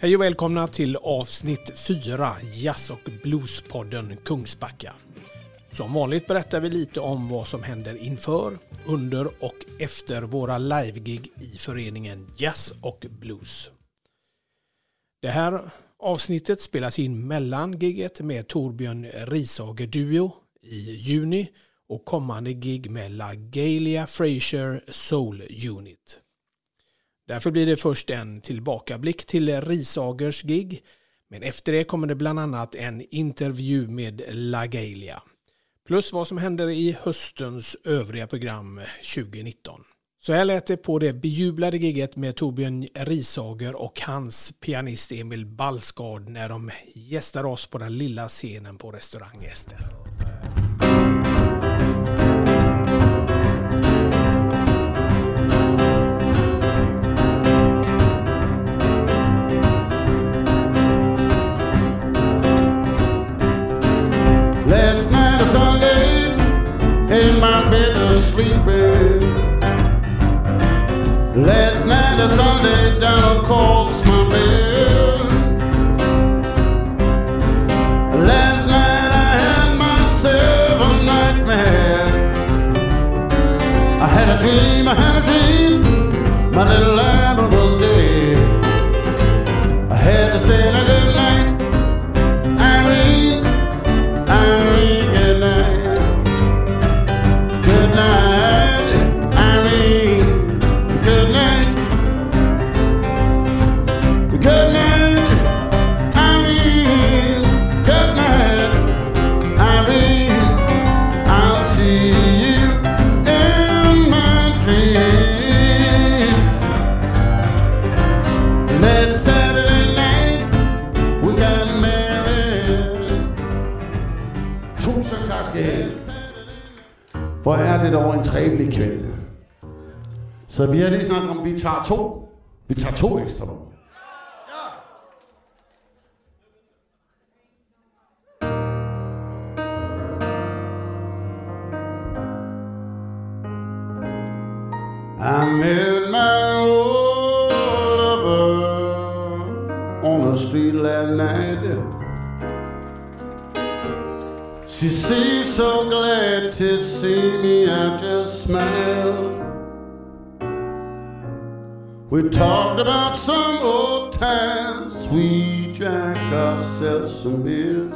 Hej och välkomna till avsnitt 4 Jazz och Bluespodden Kungsbacka. Som vanligt berättar vi lite om vad som händer inför, under och efter våra livegig i föreningen Jazz och Blues. Det här avsnittet spelas in mellan gigget med Torbjörn Risager Duo i juni och kommande gig med LaGalia Fraser Soul Unit. Därför blir det först en tillbakablick till Risagers gig. Men efter det kommer det bland annat en intervju med LaGalia. Plus vad som händer i höstens övriga program 2019. Så här lät det på det bejublade giget med Torbjörn Risager och hans pianist Emil Ballskard när de gästar oss på den lilla scenen på restaurang Ester. Last night as Sunday, lay in my bed of sleeping. Last night a Sunday down on Cold Smoky. We talked about some old times, we drank ourselves some beers.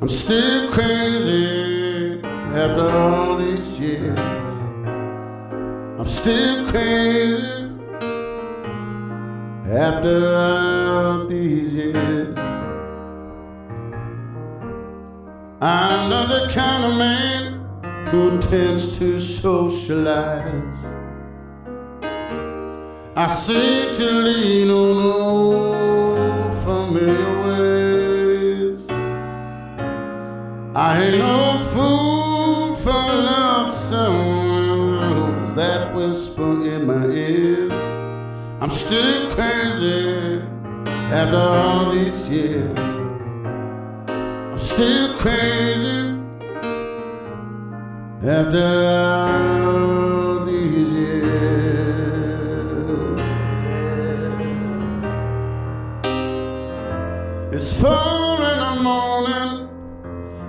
I'm still crazy after all these years. I'm still crazy after all these years. I'm not the kind of man who tends to socialize. I seem to lean on old familiar ways. I ain't no fool for love songs that whisper in my ears. I'm still crazy after all these years. I'm still crazy after Four in the morning.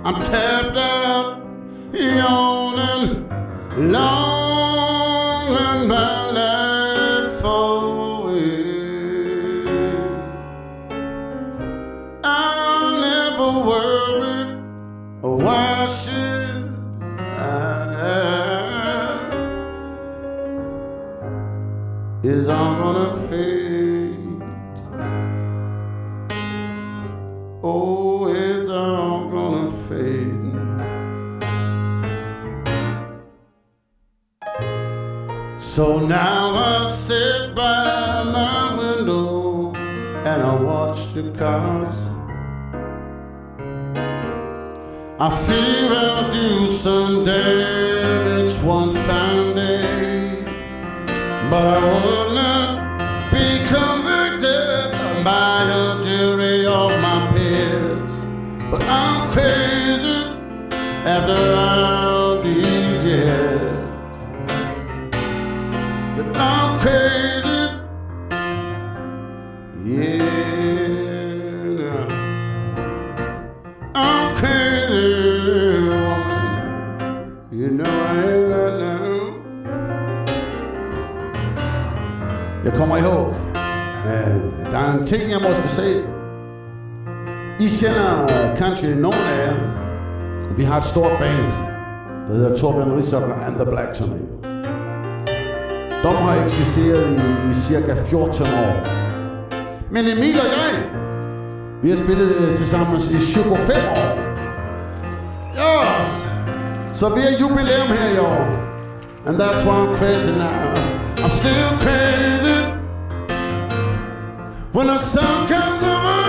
I'm tapped out, yawning, long in my life away. I never worried, why should I? Is all gonna the cars. I fear I'll do some damage one fine day, but I will not be convicted by a jury of my peers. But I'm crazy after all måste säga. I känner kanske någon av er, vi har ett stort band, Det heter Torben Ritzocker and the Black Tornado. De har existerat i, i cirka 14 år. Men Emil och jag, vi har spelat tillsammans i 25 år. Ja, så vi har jubileum här i år. And that's why I'm crazy now. I'm still crazy. When the sun comes up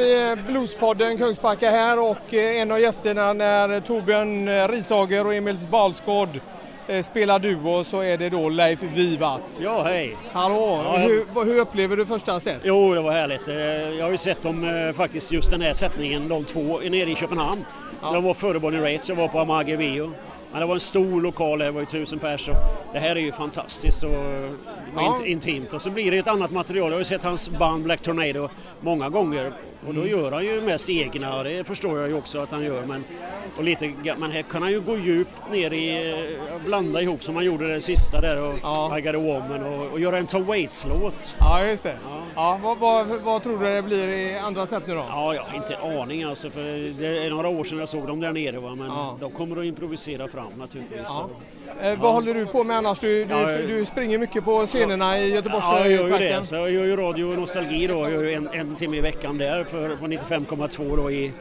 vi Bluespodden Kungsbacka här och eh, en av gästerna när Torbjörn Rishager och Emils Balsgård eh, spelar duo så är det då Leif Vivat. Ja, hej! Hallå! Ja, hur, hur upplever du första set? Jo, det var härligt. Eh, Jag har ju sett dem faktiskt just den här sättningen, de två, nere i Köpenhamn. De var före Bonnie Raitt, jag var på Amage Bio. Men det var en stor lokal, det var ju tusen pers. Det här är ju fantastiskt och var Ja. int- intimt. Och så blir det ett annat material. Jag har ju sett hans band Black Tornado många gånger. Och då gör han ju mest egna och det förstår jag ju också att han gör. Men, och lite, men här kan han ju gå djupt ner i, eh, blanda ihop som han gjorde det sista där och Ja. I got a woman och, och göra en Tom Waits-låt. Ja, just det. Ja, vad, vad, vad tror du det blir i andra set nu då? Ja, jag har inte aning alltså för det är några år sedan jag såg dem där nere va? men Ja. de kommer att improvisera fram naturligtvis. Ja. Eh, vad håller du på med annars? Du, du, Ja, du springer mycket på scenerna i Göteborgs Ja, jag gör ju trakten. det. Så jag gör ju Radio Nostalgi då. Jag gör ju en, en timme i veckan där för, på 95,2 då i,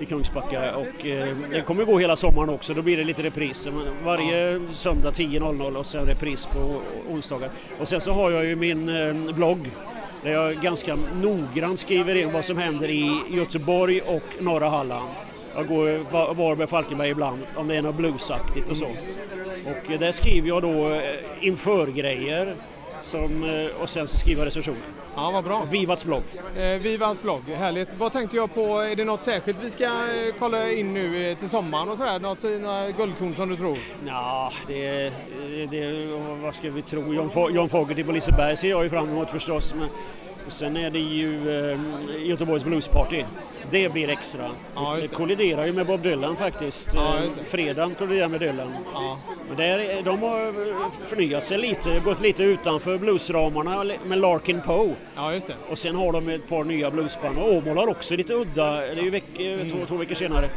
i Kungsbacka. Och eh, det kommer gå hela sommaren också. Då blir det lite repriser. Varje söndag 10.00 och sen repris på onsdagar. Och sen så har jag ju min eh, blogg där jag ganska noggrant skriver in vad som händer i Göteborg och norra Halland. Jag går Varberg, Falkenberg ibland om det är något bluesaktigt och så. Och eh, där skriver jag då eh, inför grejer som, eh, och sen så skriver jag recensioner. Ja, vad bra. Vivats blogg. Eh, Vivans blogg, härligt. Vad tänkte jag på, är det något särskilt vi ska eh, kolla in nu eh, till sommaren och sådär? Något, några guldkorn som du tror? Ja, det, det, det, vad ska vi tro? John, Fo- John Fogerty på Liseberg ser jag ju fram emot förstås. Men sen är det ju eh, Göteborgs Bluesparty. Det blir extra. Ja, det det. kolliderar ju med Bob Dylan faktiskt. Ja, Eh. Fredagen kolliderar med Dylan. Ja. Men där, är- de har eh, förnyat sig lite, gått lite utanför bluesramarna med Larkin Poe. ja. Och sen har de ett par nya bluesband och Åmål har också lite udda, det är ju veck, eh, två, två veckor senare.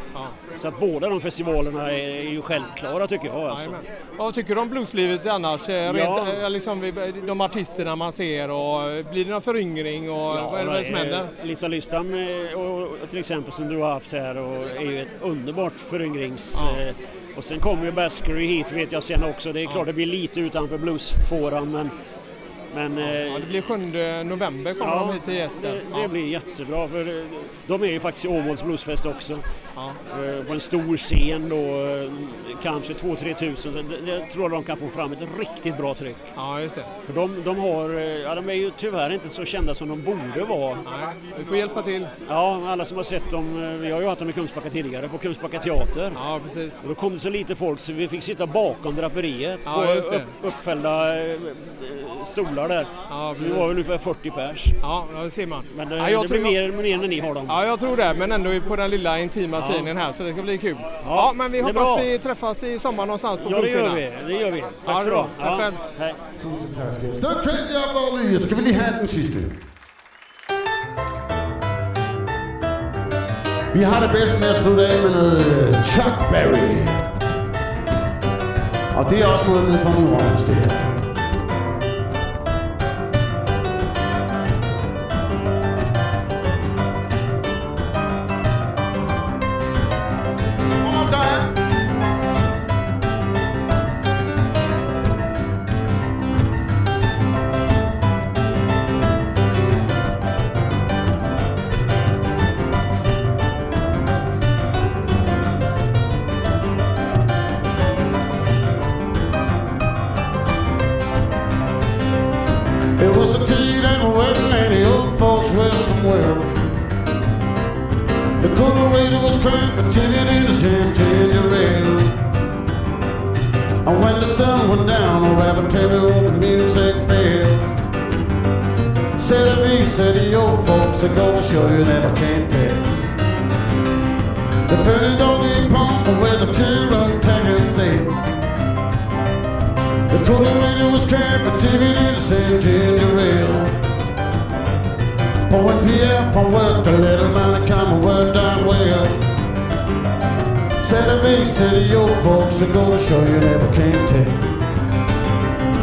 Så att båda de festivalerna är, ju självklara tycker jag. Alltså. Vad tycker du om blueslivet annars? Rent, liksom, de artisterna man ser och blir det någon föryngring och vad är det väl som eh, händer? Lisa Lystam eh, till exempel som du har haft här och är ju ett underbart föryngrings... Ja. eh, Och sen kommer ju Baskery hit vet jag sen också. Det är klart det blir lite utanför bluesfåran men... Men eh, Ja, det blir 7 november kommer de hit till gästen. det, det blir jättebra för eh, de är ju faktiskt i Åmåls bluesfest också. Ja. Eh, På en stor scen då, kanske 2-3 tusen. Det tror jag de kan få fram ett riktigt bra tryck. ja, just det. För de, de, har, ja, de är ju tyvärr inte så kända som de borde vara. Nej, vi får hjälpa till. Ja, alla som har sett dem, vi har ju haft dem i Kungsbacka tidigare, på Kungsbacka teater. Ja, precis. Och då kom det så lite folk så vi fick sitta bakom draperiet Ja, på upp, uppfällda eh, stolar där. Ja, Så vi var ungefär 40 pers. Ja, det ser man. Men det, ja, jag det blir tror- mer, mer när ni har dem. Ja, jag tror det. Men ändå på den lilla intima scenen här så det ska bli kul. Ja, Ja, men vi det är hoppas vi träffas i sommar någonstans på Ja, det gör vi. Det gör vi. Ja, Tack så är du bra. Tack själv. Hej. Tusind tak skal Så crazy. Skal vi have den sidste? Vi har det bedst med at slutte af med øh, Chuck Berry. Og det er også noget ned fra New Orleans, det her.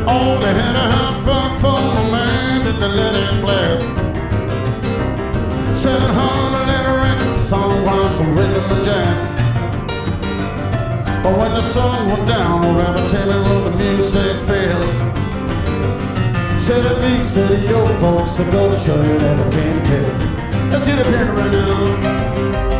Oh, they had a fun phone, a man that they let it blast. 700 letter record song, rock the rhythm of jazz. But when the sun went down, oh, rabbit tell me where the music fell. Said to me, said the old folks, I go to show you never can tell. Let's hit a pen right now.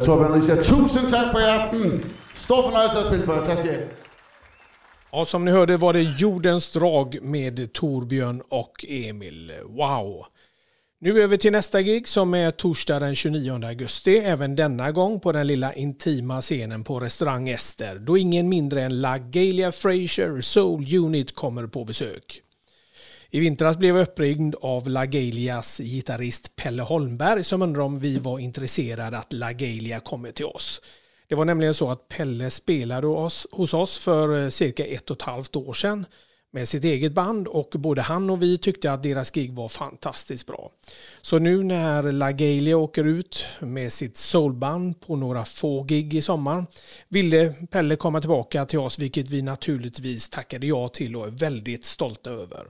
Jag tror, att vi säger tusen tack för i aften. Stor förnöjelse att spela för Tak skal I Ja, som ni hörde var det Jordens drag med Torbjörn och Emil. Wow! Nu över till nästa gig som är torsdag den 29 augusti. Även denna gång på den lilla intima scenen på restaurang Ester. Då ingen mindre än LaGalia Fraser Soul Unit kommer på besök. I vintras blev jag uppringd av Lagelias gitarrist Pelle Holmberg som undrade om vi var intresserade att Lagelia kommer till oss. Det var nämligen så att Pelle spelade hos oss för eh, cirka ett och ett halvt år sedan med sitt eget band och både han och vi tyckte att deras gig var fantastiskt bra. Så nu när LaGalia åker ut med sitt soulband på några få gig i sommar ville Pelle komma tillbaka till oss vilket vi naturligtvis tackade ja till och är väldigt stolta över.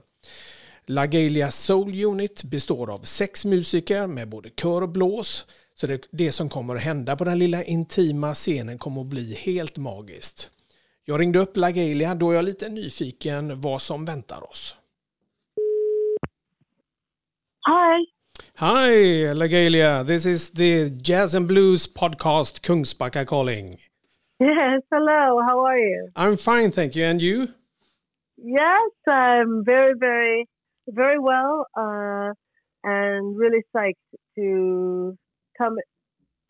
LaGalia Soul Unit består av sex musiker med både kör och blås så det, det som kommer att hända på den lilla intima scenen kommer att bli helt magiskt. Jag ringde upp LaGalia då jag är lite nyfiken vad som väntar oss. Hi. Hi, LaGalia. This is the Jazz and Blues podcast, Kungsbacka calling. Yes, hello. How are you? I'm fine, thank you. And you? Yes, I'm very, very, very well, uh, and really psyched to come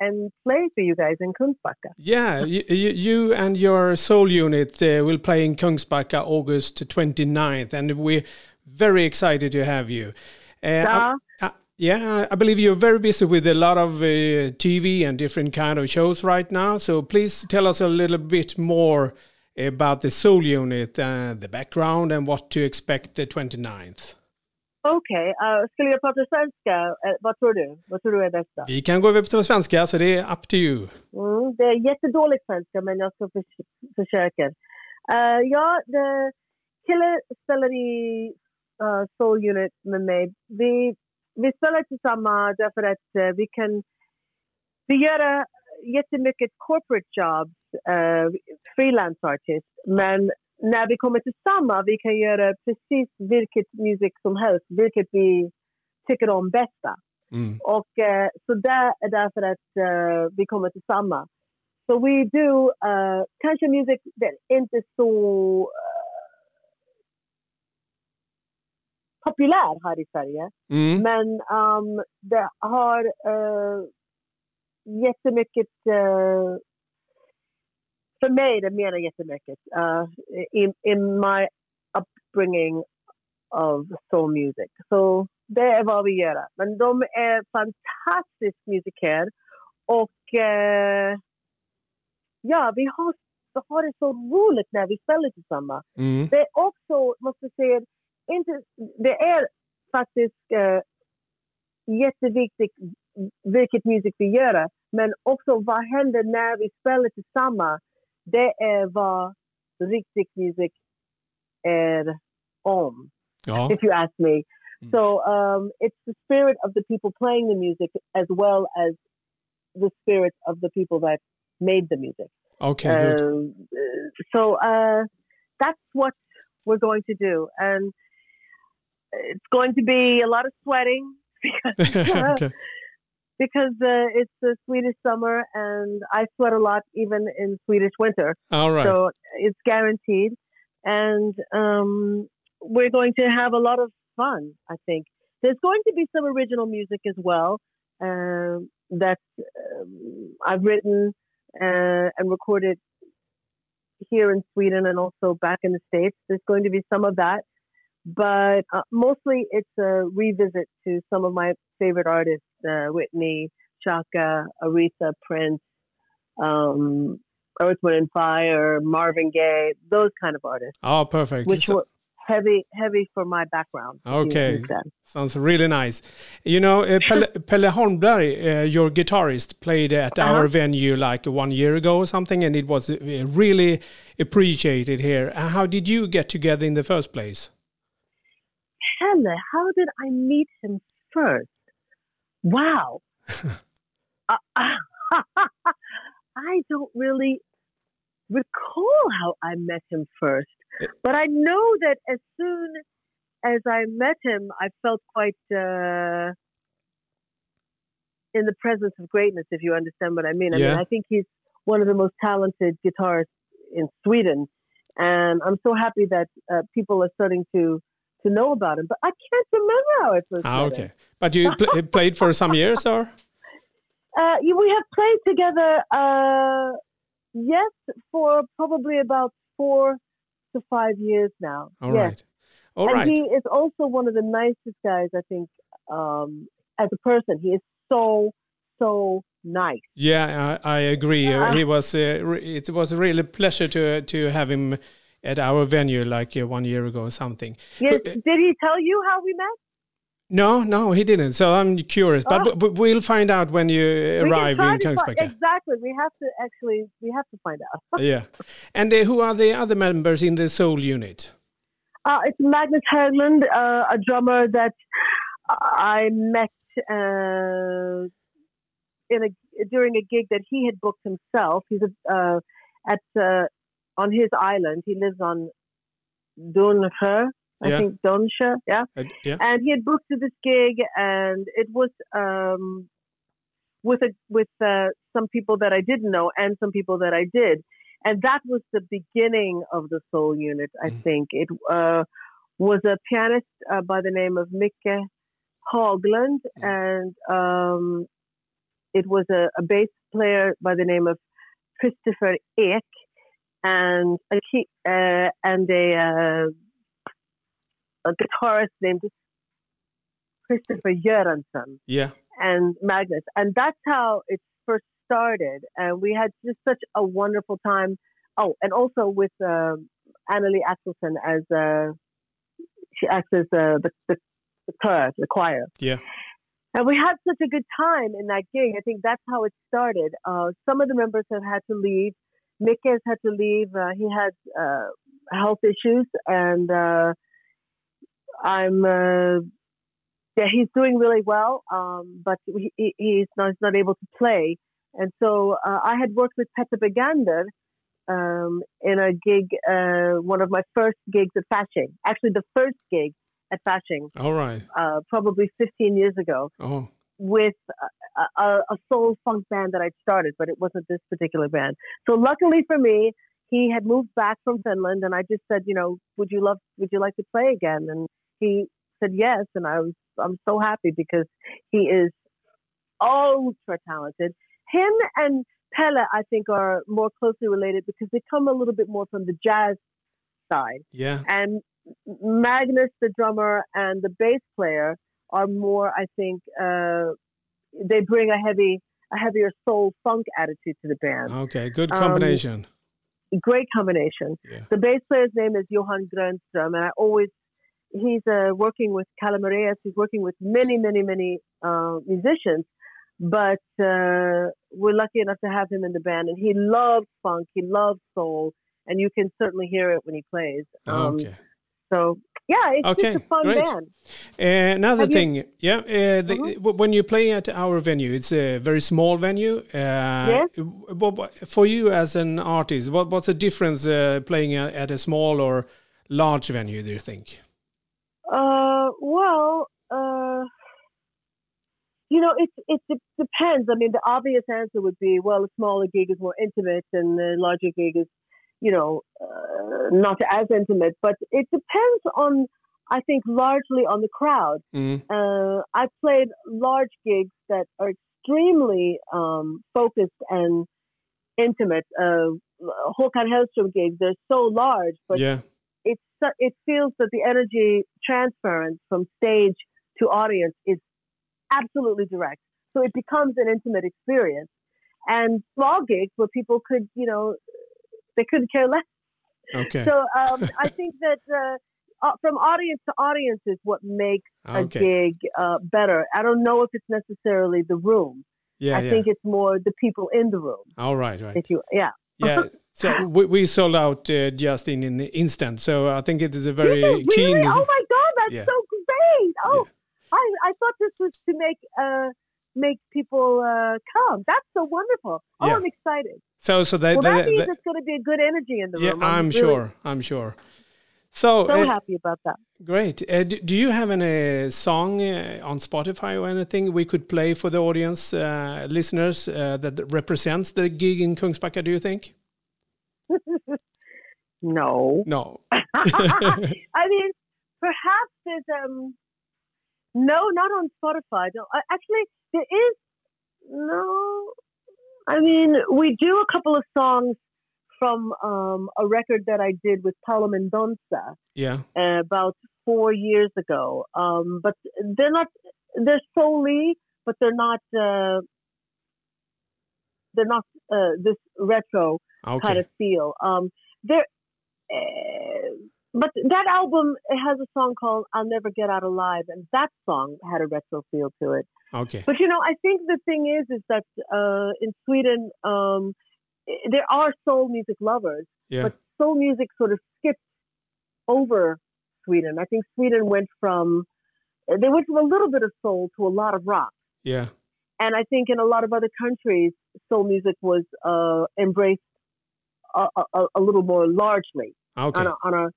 and play for you guys in Kungsbacka. Yeah, you, you and your soul unit uh, will play in Kungsbacka August 29th, and we're very excited to have you. Uh, Yeah. I, I- yeah, I believe you're very busy with a lot of uh, TV and different kind of shows right now. So please tell us a little bit more about the soul unit, uh, the background, and what to expect the 29th. Okej, uh, skulle jag prata svenska? Uh, vad tror du? Vad tror du är bästa? Vi kan gå över på svenska, så det är up to you. Mm, det är jättedåligt svenska, men jag ska förs- försöka. Uh, ja, det, Kille spelar i uh, Soul Unit med mig. Vi, vi spelar tillsammans därför att vi kan vi gör jättemycket corporate jobs, uh, freelance artist, men när vi kommer tillsammans vi kan göra precis vilket musik som helst, vilket vi tycker om bästa. Mm. Och eh, så det är därför att eh, vi kommer tillsammans. Så we do eh, kanske musik är inte så eh, populär här i Sverige. Mm. Men um, det har uh, jättemycket... Uh, för mig det menar jättemycket. Uh, in, in my upbringing of soul music. Så det är vad vi gör. Men de är fantastiska musiker. Och eh, ja, vi har, vi har det så roligt när vi spelar tillsammans. Mm. Det är också, måste jag säga, inte, det är faktiskt eh, jätteviktigt vilket musik vi gör. Men också vad händer när vi spelar tillsammans. Det vad riktig musik är om. Ja. if you ask me. Mm. So um, it's the spirit of the people playing the music as well as the spirit of the people that made the music. Okay, good. Um, so uh, that's what we're going to do, and it's going to be a lot of sweating because okay. Because uh, it's the Swedish summer, and I sweat a lot even in Swedish winter. All right. So it's guaranteed. And um, we're going to have a lot of fun, I think. There's going to be some original music as well um, that um, I've written uh, and recorded here in Sweden and also back in the States. There's going to be some of that. But uh, mostly it's a revisit to some of my favorite artists uh, Whitney, Chaka, Aretha, Prince, um, Earth, Wind, and Fire, Marvin Gaye, those kind of artists, oh, perfect. which So- were heavy, heavy for my background. Okay. Sounds really nice. You know, uh, Pelle, Pelle Holmberg, uh, your guitarist, played at our Uh-huh. venue like one year ago or something, and it was uh, really appreciated here. Uh, How did you get together in the first place? Helle, how did I meet him first? Wow. Uh, I don't really recall how I met him first, but I know that as soon as I met him, I felt quite uh, in the presence of greatness, if you understand what I mean. I Yeah. mean, I think he's one of the most talented guitarists in Sweden, and I'm so happy that uh, people are starting to to know about him. But I can't remember how I first Ah, okay. him. But you pl- played for some years, or? Uh, we have played together, uh, yes, for probably about four to five years now. All yes. right. All and right. he is also one of the nicest guys, I think, um, as a person. He is so, so nice. Yeah, I, I agree. Uh, Ah. he was. Uh, it was a really pleasure to to have him at our venue like uh, one year ago or something. Yes. Uh, Did he tell you how we met? No, no, he didn't. So I'm curious, but, Oh. but we'll find out when you We arrive in fi- exactly. We have to actually. We have to find out. yeah. And uh, who are the other members in the soul unit? Uh, it's Magnus Höglund, uh, a drummer that I met uh, in a during a gig that he had booked himself. He's a, uh, at on his island. He lives on Donsjö, I Yeah. think Donsjö, yeah. Uh, yeah. And he had booked to this gig, and it was um, with a with uh, some people that I didn't know and some people that I did, and that was the beginning of the Soul Unit. I Mm. think it uh, was a pianist uh, by the name of Micke Haglund, Mm. and um, it was a, a bass player by the name of Christopher Ek, and a key, uh, and a uh, a guitarist named Christopher Göransson Yeah. and Magnus. And that's how it first started. And we had just such a wonderful time. Oh, and also with um Annelie Axelson as uh, she acts as uh, the, the, the choir, the choir. Yeah. And we had such a good time in that gig. I think that's how it started. Uh, some of the members have had to leave. Mick has had to leave. Uh, he had uh, health issues, and uh, I'm uh, yeah, he's doing really well, um, but he, he- he's not, he's not able to play. And so uh, I had worked with Petter Begander um, in a gig, uh, one of my first gigs at Fashing. Actually, the first gig at Fashing, All right. uh, probably 15 years ago, Oh. With a, a, a soul funk band that I'd started, but it wasn't this particular band. So luckily for me, he had moved back from Finland, and I just said, you know, would you love, would you like to play again? And he said yes, and I was, I'm so happy because he is ultra talented. Him and Pelle, I think, are more closely related because they come a little bit more from the jazz side. Yeah. And Magnus, the drummer, and the bass player are more, I think, uh, they bring a heavy, a heavier soul funk attitude to the band. Okay. Good Um, combination. Great combination. Yeah. The bass player's name is Johan Grönström, and I always, he's uh, working with Calamareas. He's working with many, many, many uh, musicians, but uh, we're lucky enough to have him in the band, and he loves funk, he loves soul, and you can certainly hear it when he plays. Um, okay. So yeah, it's Okay, just a fun great. band. Uh, another Have you- thing, yeah, uh, the, Mhm. w- when you play at our venue, it's a very small venue. Uh, Yes. For you as an artist, what, what's the difference uh, playing at a small or large venue? Do you think? Uh, well, uh, you know, it it de- depends. I mean, the obvious answer would be, well, a smaller gig is more intimate, and the larger gig is, you know, uh, not as intimate. But it depends on, I think, largely on the crowd. Mm. Uh, I've played large gigs that are extremely um, focused and intimate. Uh, Håkan Hellström gigs, they're so large, but yeah, it's it feels that the energy transference from stage to audience is absolutely direct. So it becomes an intimate experience. And small gigs where people could, you know, they couldn't care less. okay, So um, I think that uh, uh, from audience to audience is what makes a gig uh, better. I don't know if it's necessarily the room. yeah, I yeah. think it's more the people in the room. All right, right, If you, yeah. yeah. So we, we sold out uh, just in an instant. So I think it is a very Really? keen. Oh my God, that's Yeah. so great! Oh, I, I thought this was to make uh, make people uh, come. That's so wonderful. Oh, Yeah. I'm excited. So so they, Well, they, that means they- it's going to be a good energy in the yeah, room. I'm really- sure. I'm sure. So, So uh, happy about that. great. Uh, do, do you have any song uh, on Spotify or anything we could play for the audience, uh, listeners, uh, that represents the gig in Kungsbacka, do you think? No. No. I mean, perhaps there's um no, not on Spotify. No, I- actually, there is no. I mean, we do a couple of songs from um, a record that I did with Paolo Mendonça Yeah. uh, about four years ago. Um, but they're not. They're solely, but they're not. Uh, they're not uh, this retro Okay. kind of feel. Um, there, uh, but that album has a song called "I'll Never Get Out Alive," and that song had a retro feel to it. Okay. But you know, I think the thing is, is that uh, in Sweden, um, there are soul music lovers, Yeah. but soul music sort of skipped over Sweden. I think Sweden went from they went from a little bit of soul to a lot of rock. Yeah. And I think in a lot of other countries, soul music was uh, embraced a, a, a little more largely Okay. on a, on a.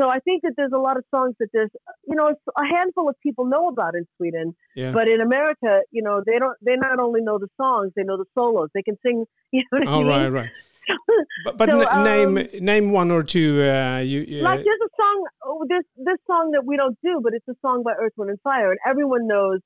So I think that there's a lot of songs that there's, you know, a handful of people know about in Sweden, Yeah. but in America, you know, they don't. They not only know the songs, they know the solos. They can sing. You know what I mean? right, right. But, but So, n- name um, name one or two. Uh, you uh, Like there's a song, oh, this this song that we don't do, but it's a song by Earth, Wind and Fire, and everyone knows,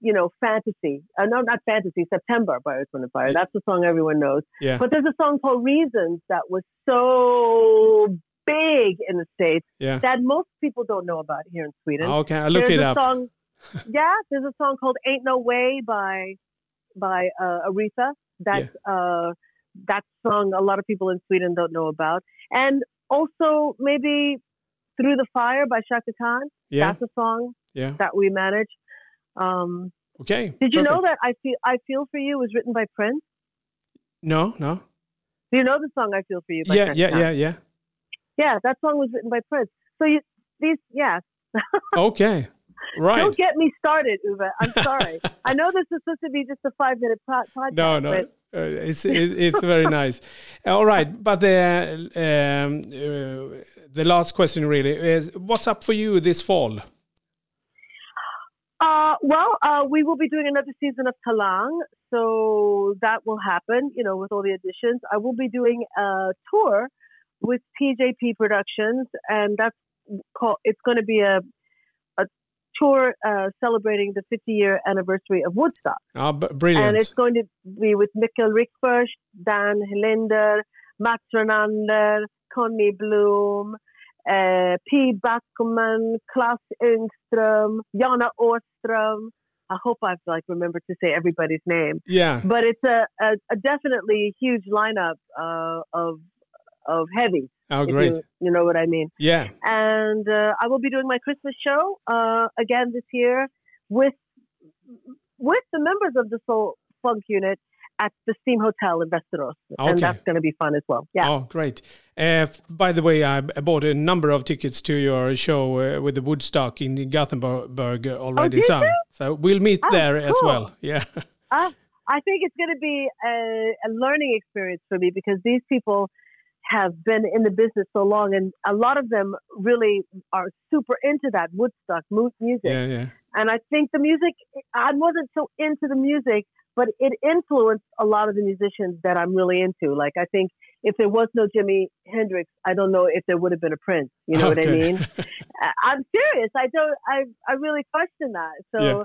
you know, Fantasy. Uh, no, not Fantasy. September by Earth, Wind and Fire. That's the song everyone knows. yeah, But there's a song called Reasons that was so big in the states yeah. that most people don't know about here in Sweden. Okay, I look there's it a up. Song, yeah, there's a song called "Ain't No Way" by by uh, Aretha. That's uh, that song a lot of people in Sweden don't know about, and also maybe "Through the Fire" by Shaka Khan. Yeah, That's a song yeah. that we manage. Um, Okay. did you know that "I Feel I Feel for You" was written by Prince? No, no. Do you know the song "I Feel for You"? By Yeah, yeah, yeah, yeah. Yeah, that song was written by Prince. So you these yeah. Okay, right. Don't get me started, Uwe. I'm sorry. I know this is supposed to be just a five minute po- podcast. No, no. But Uh, it's it's very nice. All right, but the um, uh, the last question really is: What's up for you this fall? Uh, well, uh, we will be doing another season of Talang, so that will happen. You know, with all the additions, I will be doing a tour with PJP Productions, and that's called. It's going to be a a tour uh, celebrating the 50 year anniversary of Woodstock, Ah, b- and it's going to be with Mikkel Rickfors, Dan Helinder, Mats Renander, Connie Bloom. Uh, P. Backman, Klaus Engström, Jana Åström. I hope I've like remembered to say everybody's name, yeah. but it's a, a, a definitely huge lineup uh, of of heavy. Oh, great. You, you know what I mean. Yeah. And uh, I will be doing my Christmas show uh, again this year with with the members of the Soul Funk Unit at the Steam Hotel in Västerås, Okay. and that's going to be fun as well. Yeah. Oh, great. Uh, by the way, I bought a number of tickets to your show uh, with the Woodstock in Gothenburg already. did so, so we'll meet Oh, there as well. Yeah. I, I think it's going to be a, a learning experience for me because these people have been in the business so long, and a lot of them really are super into that Woodstock music. Yeah, yeah. And I think the music, I wasn't so into the music, but it influenced a lot of the musicians that I'm really into. Like, I think if there was no Jimi Hendrix, I don't know if there would have been a Prince. You know what I mean? I'm serious. I don't. I I really question that. So Yeah.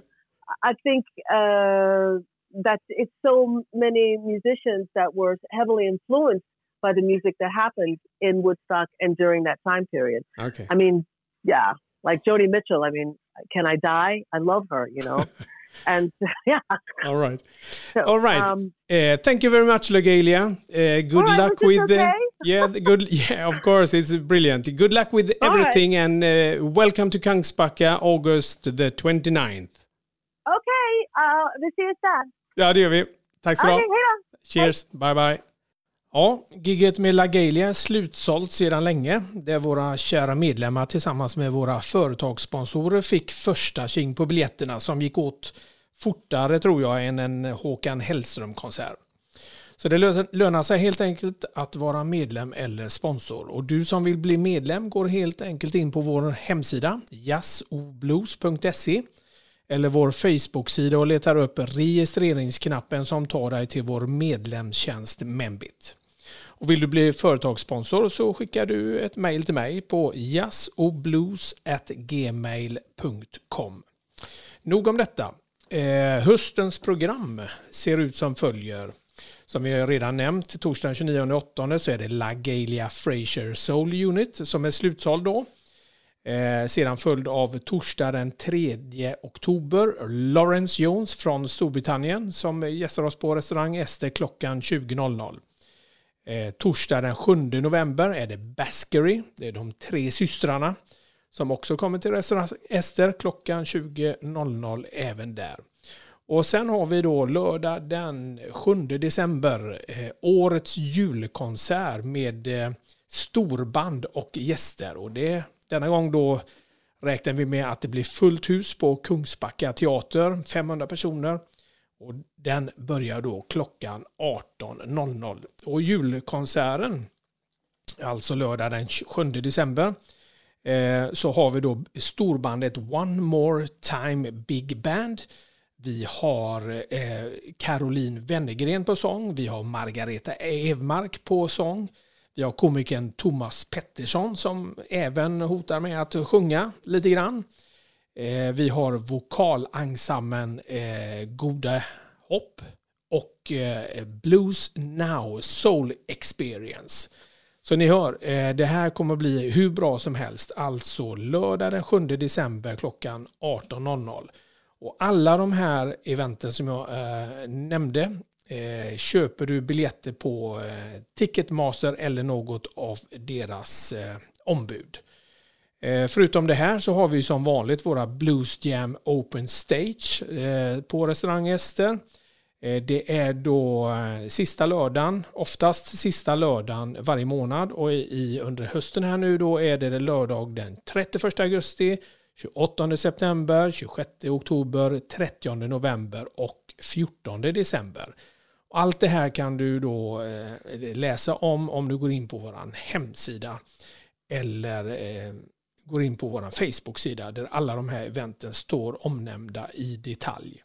I think uh, that it's so many musicians that were heavily influenced by the music that happened in Woodstock and during that time period. Okay. I mean, yeah, like Joni Mitchell. I mean, can I die? I love her. You know, and yeah. All right. So, All right. Um, Uh, thank you very much, Lagalia. Uh, good right, luck was this with the yeah, the good yeah, of course, it's brilliant. Good luck with All right. everything, and uh, welcome to Kungsbacka, August the 29th. okay, uh, vi ses där. Ja, det gör vi. Tack så okay. Cheers, bye bye. Ja, giget med Lagalia är slutsålt sedan länge. Där våra kära medlemmar tillsammans med våra företagssponsorer fick första tjing på biljetterna som gick åt fortare tror jag än en Håkan Hellström-konsert. Så det lönar sig helt enkelt att vara medlem eller sponsor. Och du som vill bli medlem går helt enkelt in på vår hemsida jazzoblues.se eller vår Facebook-sida och letar upp registreringsknappen som tar dig till vår medlemstjänst Membit. Och vill du bli företagssponsor så skickar du ett mejl till mig på jazzoblues.gmail.com. Nog om detta. Eh, höstens program ser ut som följer. Som vi redan nämnt, torsdagen 29.8 så är det LaGalia Fraser Soul Unit som är slutsåld då. Eh, sedan följd av torsdag den 3 oktober Lawrence Jones från Storbritannien som gästar oss på restaurang Ester klockan 20.00. Eh, torsdag den 7 november är det Baskery, det är de tre systrarna som också kommer till restaurang Ester klockan 20.00 även där. Och sen har vi då lördag den 7 december eh, årets julkonsert med eh, storband och gäster. Och det, denna gång då räknar vi med att det blir fullt hus på Kungsbacka teater, 500 personer. Och den börjar då klockan 18.00. Och julkonserten, alltså lördag den 7 december, eh, så har vi då storbandet One More Time Big Band vi har eh, Caroline Wennergren på sång. Vi har Margareta Evmark på sång. Vi har komikern Thomas Pettersson som även hotar med att sjunga lite grann. Eh, vi har vokalensemblen eh, Goda Hopp och eh, Blues Now Soul Experience. Så ni hör, eh, det här kommer bli hur bra som helst. Alltså lördag den 7 december klockan 18.00. Och alla de här eventen som jag eh, nämnde eh, köper du biljetter på Ticketmaster eller något av deras ombud. Eh, förutom det här så har vi som vanligt våra Blues Jam Open Stage eh, på restaurang Ester. Eh, det är då sista lördagen, oftast sista lördagen varje månad och i, under hösten här nu då är det lördag den 31 augusti 28 september, 26 oktober, 30 november och 14 december. Allt det här kan du då läsa om om du går in på vår hemsida eller går in på vår Facebook-sida där alla de här eventen står omnämnda i detalj.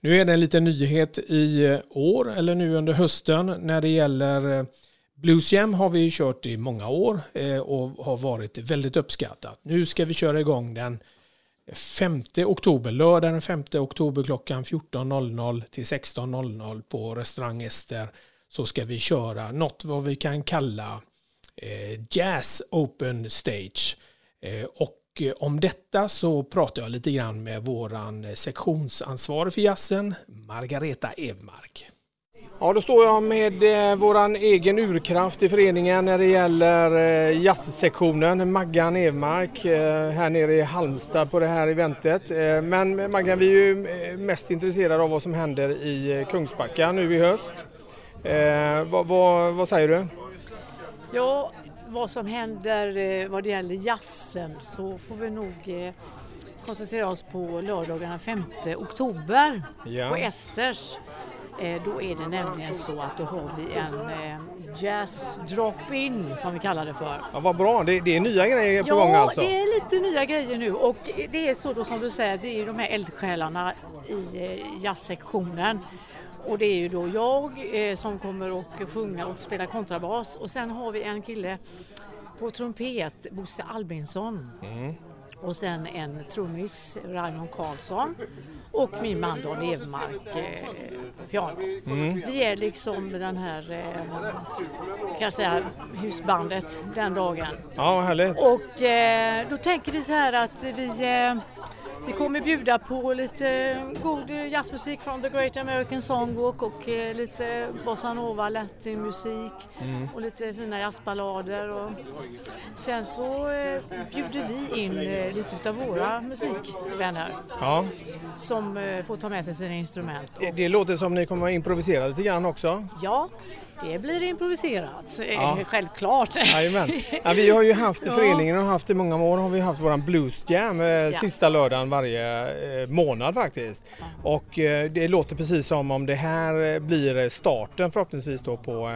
Nu är det en liten nyhet i år eller nu under hösten när det gäller eh, Blues Jam har vi kört i många år eh, och har varit väldigt uppskattat. Nu ska vi köra igång den 5 oktober, lördag den 5 oktober klockan 14.00 till 16.00 på restaurang Ester så ska vi köra något vad vi kan kalla Eh, jazz Open Stage. Eh, och eh, om detta så pratar jag lite grann med våran eh, sektionsansvarig för jazzen, Margareta Evmark. Ja, då står jag med eh, våran egen urkraft i föreningen när det gäller eh, jazzsektionen, Maggan Evmark, eh, här nere i Halmstad på det här eventet. Eh, men Maggan, vi är ju mest intresserade av vad som händer i Kungsbacka nu i höst. Eh, vad, vad, vad säger du? Ja, vad som händer vad det gäller jazzen så får vi nog koncentrera oss på lördagen den 5 oktober ja. på Esters. Eh, då är det nämligen så att då har vi en eh, jazz drop-in som vi kallar det för. Ja, vad bra, det, det är nya grejer på ja, gång alltså? Ja, det är lite nya grejer nu och det är så då som du säger, det är ju de här eldsjälarna i eh, jazzsektionen. Och det är ju då jag som kommer att sjunga och spela kontrabas och sen har vi en kille på trumpet, Bosse Albinsson. Mm. Och sen en trummis, Raymond Karlsson och min man Dan Evmark eh, piano. Mm. Vi är liksom den här, eh, kan jag säga, husbandet den dagen. Ja, härligt. Och eh, då tänker vi så här att vi eh, vi kommer bjuda på lite god jazzmusik från The Great American Songbook och eh, lite bossanova, latinmusik mm. och lite fina jazzballader. Och sen så eh, bjuder vi in eh, lite av våra musikvänner ja. som får ta med sig sina instrument. Det, det låter som ni kommer att improvisera lite grann också. Ja, Det blir improviserat, eh, Ja. självklart. Jajamän. Ja, vi har ju haft i Ja. föreningen och haft i många år har vi haft våran Blues Jam eh, sista lördagen varje eh, månad faktiskt. Och eh, det låter precis som om det här eh, blir starten förhoppningsvis då på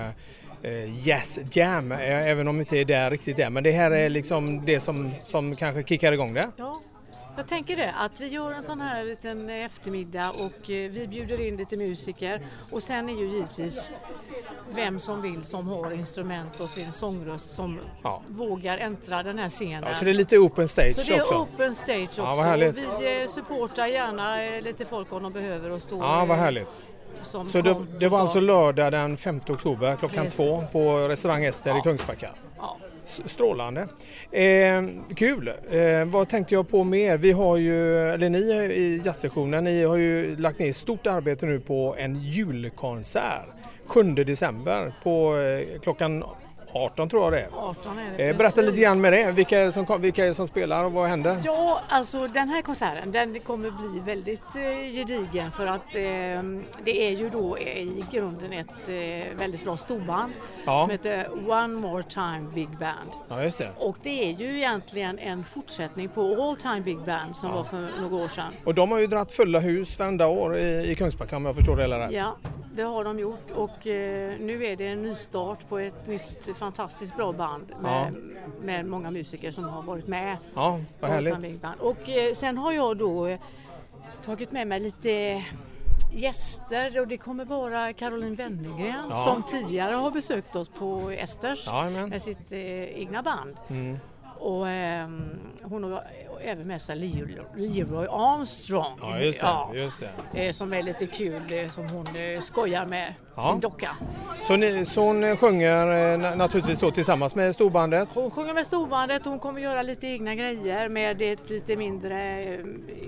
eh, eh, Jazz Jam, eh, även om vi inte är där riktigt än. Men det här är liksom det som, som kanske kickar igång det. Ja, jag tänker det att vi gör en sån här liten eftermiddag och eh, vi bjuder in lite musiker och sen är ju givetvis vem som vill som har instrument och sin sångröst som Ja. vågar äntra den här scenen. Ja, så det är lite open stage Så det är också. open stage också. Ja, vi eh, supportar gärna eh, lite folk om de behöver och stå Ja, vad härligt. som Så det, det var så. alltså lördag den 5 oktober klockan Precis. två på restaurang Ester i Ja. Kungsbacka. Ja. Strålande. Eh, kul. Eh, vad tänkte jag på mer? Vi har ju, eller ni i jazzsessionen, ni har ju lagt ner stort arbete nu på en julkonsert 7 december på eh, klockan 18 tror jag det är. 18 är det Eh, berätta lite grann med det. Vilka är, det som, vilka är som spelar och vad händer? Ja, alltså den här konserten den kommer bli väldigt eh, gedigen för att eh, det är ju då i grunden ett eh, väldigt bra storband Ja. som heter One More Time Big Band. Ja, just det. Och det är ju egentligen en fortsättning på All Time Big Band som var för några år sedan. Och de har ju dratt fulla hus varenda år i, i Kungsbacka om jag förstår det hela rätt. Ja, det har de gjort och eh, nu är det en nystart på ett nytt fantastiskt bra band med, med många musiker som har varit med. Ja, vad härligt. Och eh, sen har jag då eh, tagit med mig lite gäster och det kommer vara Caroline Wennergren Ja. som tidigare har besökt oss på Esters Jajamän. med sitt egna band. Mm. Och ehm, hon har även med sig Leroy Armstrong. Ja, just det. Ja, Just det. eh, som är lite kul, eh, som hon eh, skojar med Ja. sin docka. Så, ni, så hon sjunger na- naturligtvis då tillsammans med storbandet? Hon sjunger med storbandet, hon kommer göra lite egna grejer med ett lite mindre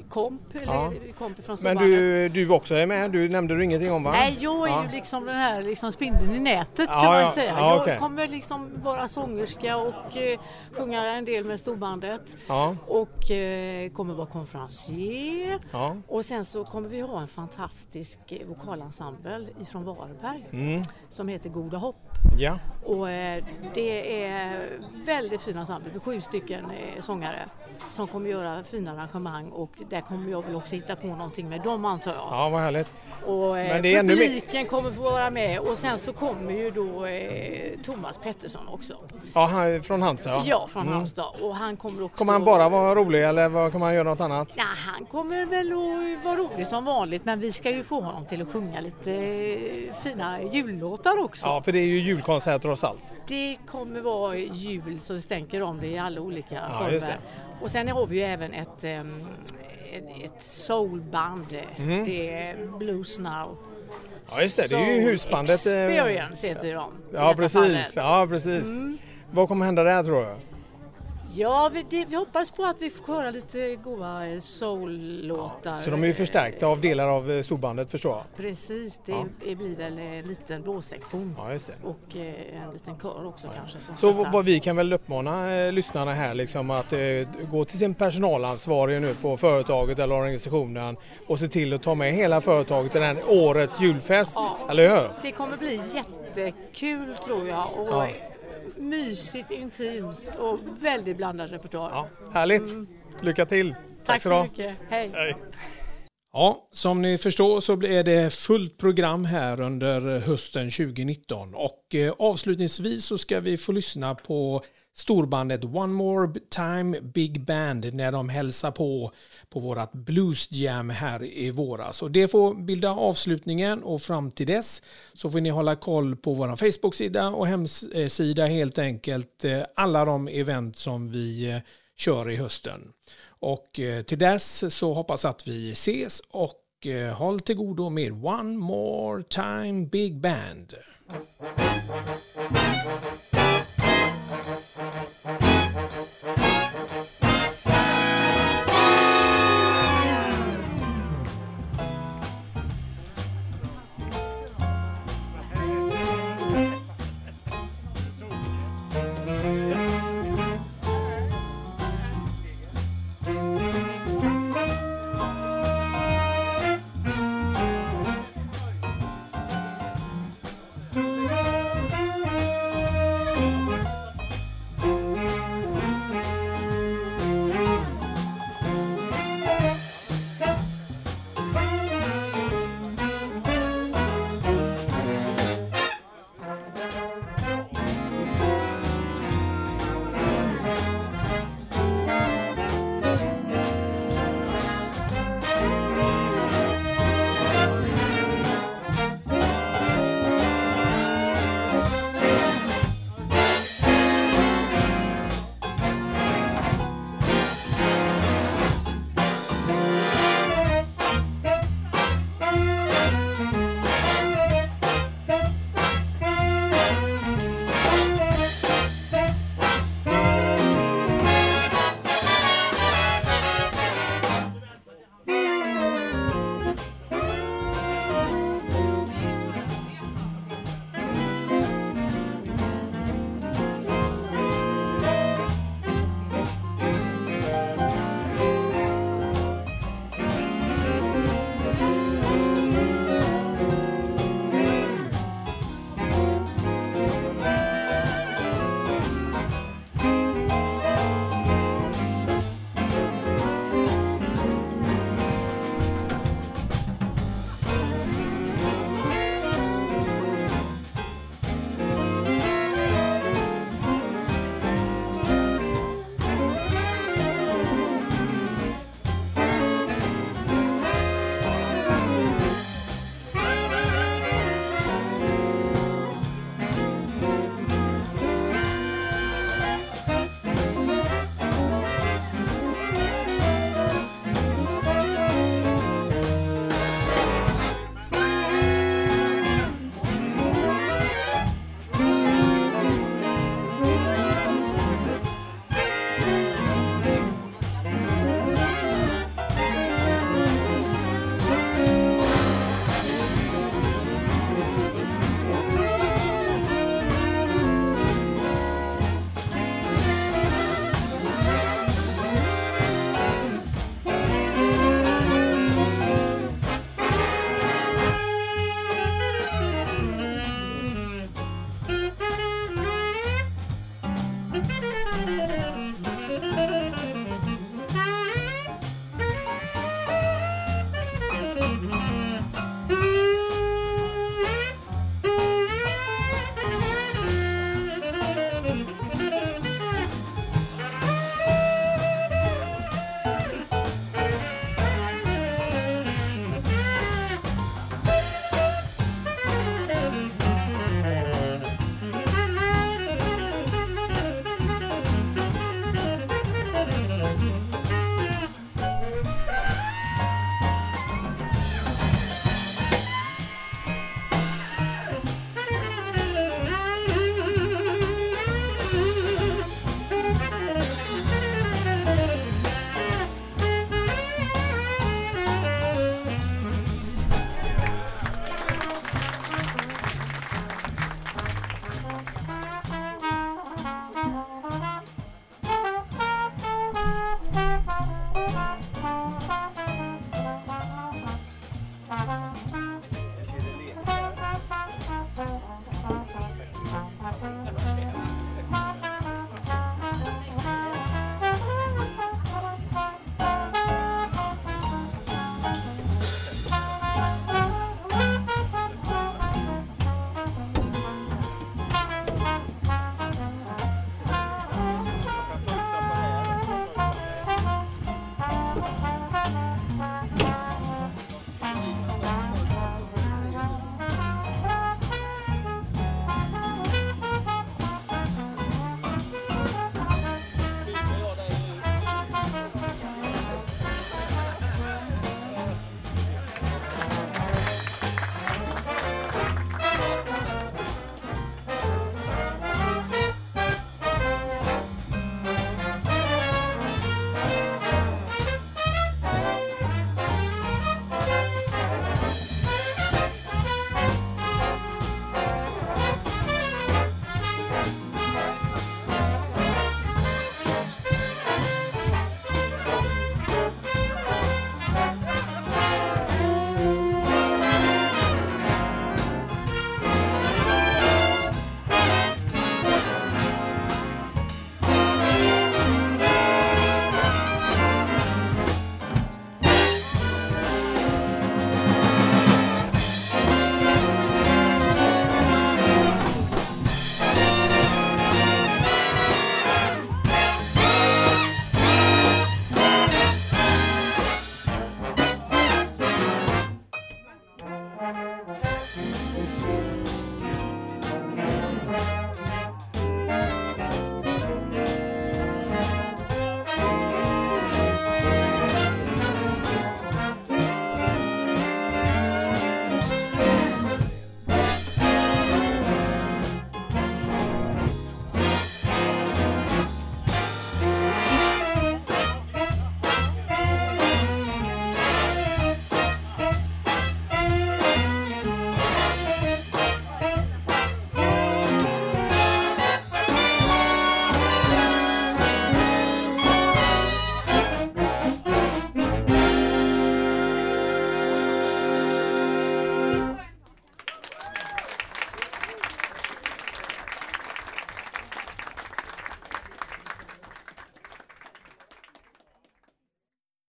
komp, Ja. komp från Men storbandet. du, du också är med? Du nämnde du ingenting om va? Nej, jag är Ja. ju liksom den här liksom spindeln i nätet kan man säga. Ja, jag okej. kommer liksom vara sångerska och eh, sjunga en del med storbandet Ja, och eh, kommer vara konferencier. ja. Och sen så kommer vi ha en fantastisk vokalensemble ifrån Varberg Mm, som heter Goda Hopp. ja. Och eh, det är väldigt fin ensemble sju stycken eh, sångare som kommer göra fina arrangemang och där kommer jag väl också hitta på någonting med dem antar jag. ja vad härligt. Och eh, Men det är ännu publiken kommer få vara med och sen så kommer ju då eh, Thomas Pettersson också. Ja, han, från Halmstad? Ja, från Mm. Halmstad och han kommer också... Kommer han bara vara rolig eller kommer han göra något annat? Ja, han kommer väl att vara rolig som vanligt men vi ska ju få honom till att sjunga lite fina jullåtar också. Ja, för det är ju julkonsert trots allt. Det kommer vara jul så det stänker om det i alla olika Ja, former. Och sen har vi ju även ett, um, ett, soulband. Mhm. Det är Blues Now. Ja, just det. Det är ju husbandet, eh, Experience heter de. Ja, precis. Ja, precis. Mm. Vad kommer hända där tror du? Ja, vi, det, vi hoppas på att vi får höra lite goa eh, soul-låtar. Så de är ju förstärkta av delar av eh, storbandet förstår jag. Precis, det, Ja. blir väl en liten blåsektion. Ja. Och eh, en liten kör också kanske. Så stöttar. vad vi kan väl uppmana lyssnarna här liksom att eh, gå till sin personalansvarige nu på företaget eller organisationen och se till att ta med hela företaget till den här årets julfest. Ja. Eller hur? Det kommer bli jättekul tror jag och Ja. Mysigt, intimt och väldigt blandad repertoar. Ja, härligt. Lycka till. Mm. Tack du så ha. mycket. Hej. Hej. Ja, som ni förstår så är det fullt program här under hösten 2019 och eh, avslutningsvis så ska vi få lyssna på storbandet One More Time Big Band när de hälsar på på vårat Blues Jam här i våras. Och det får bilda avslutningen och fram till dess så får ni hålla koll på vår Facebook-sida och hemsida helt enkelt eh, alla de event som vi eh, kör i hösten. Och eh, till dess så hoppas att vi ses och håll till godo med One More Time Big Band.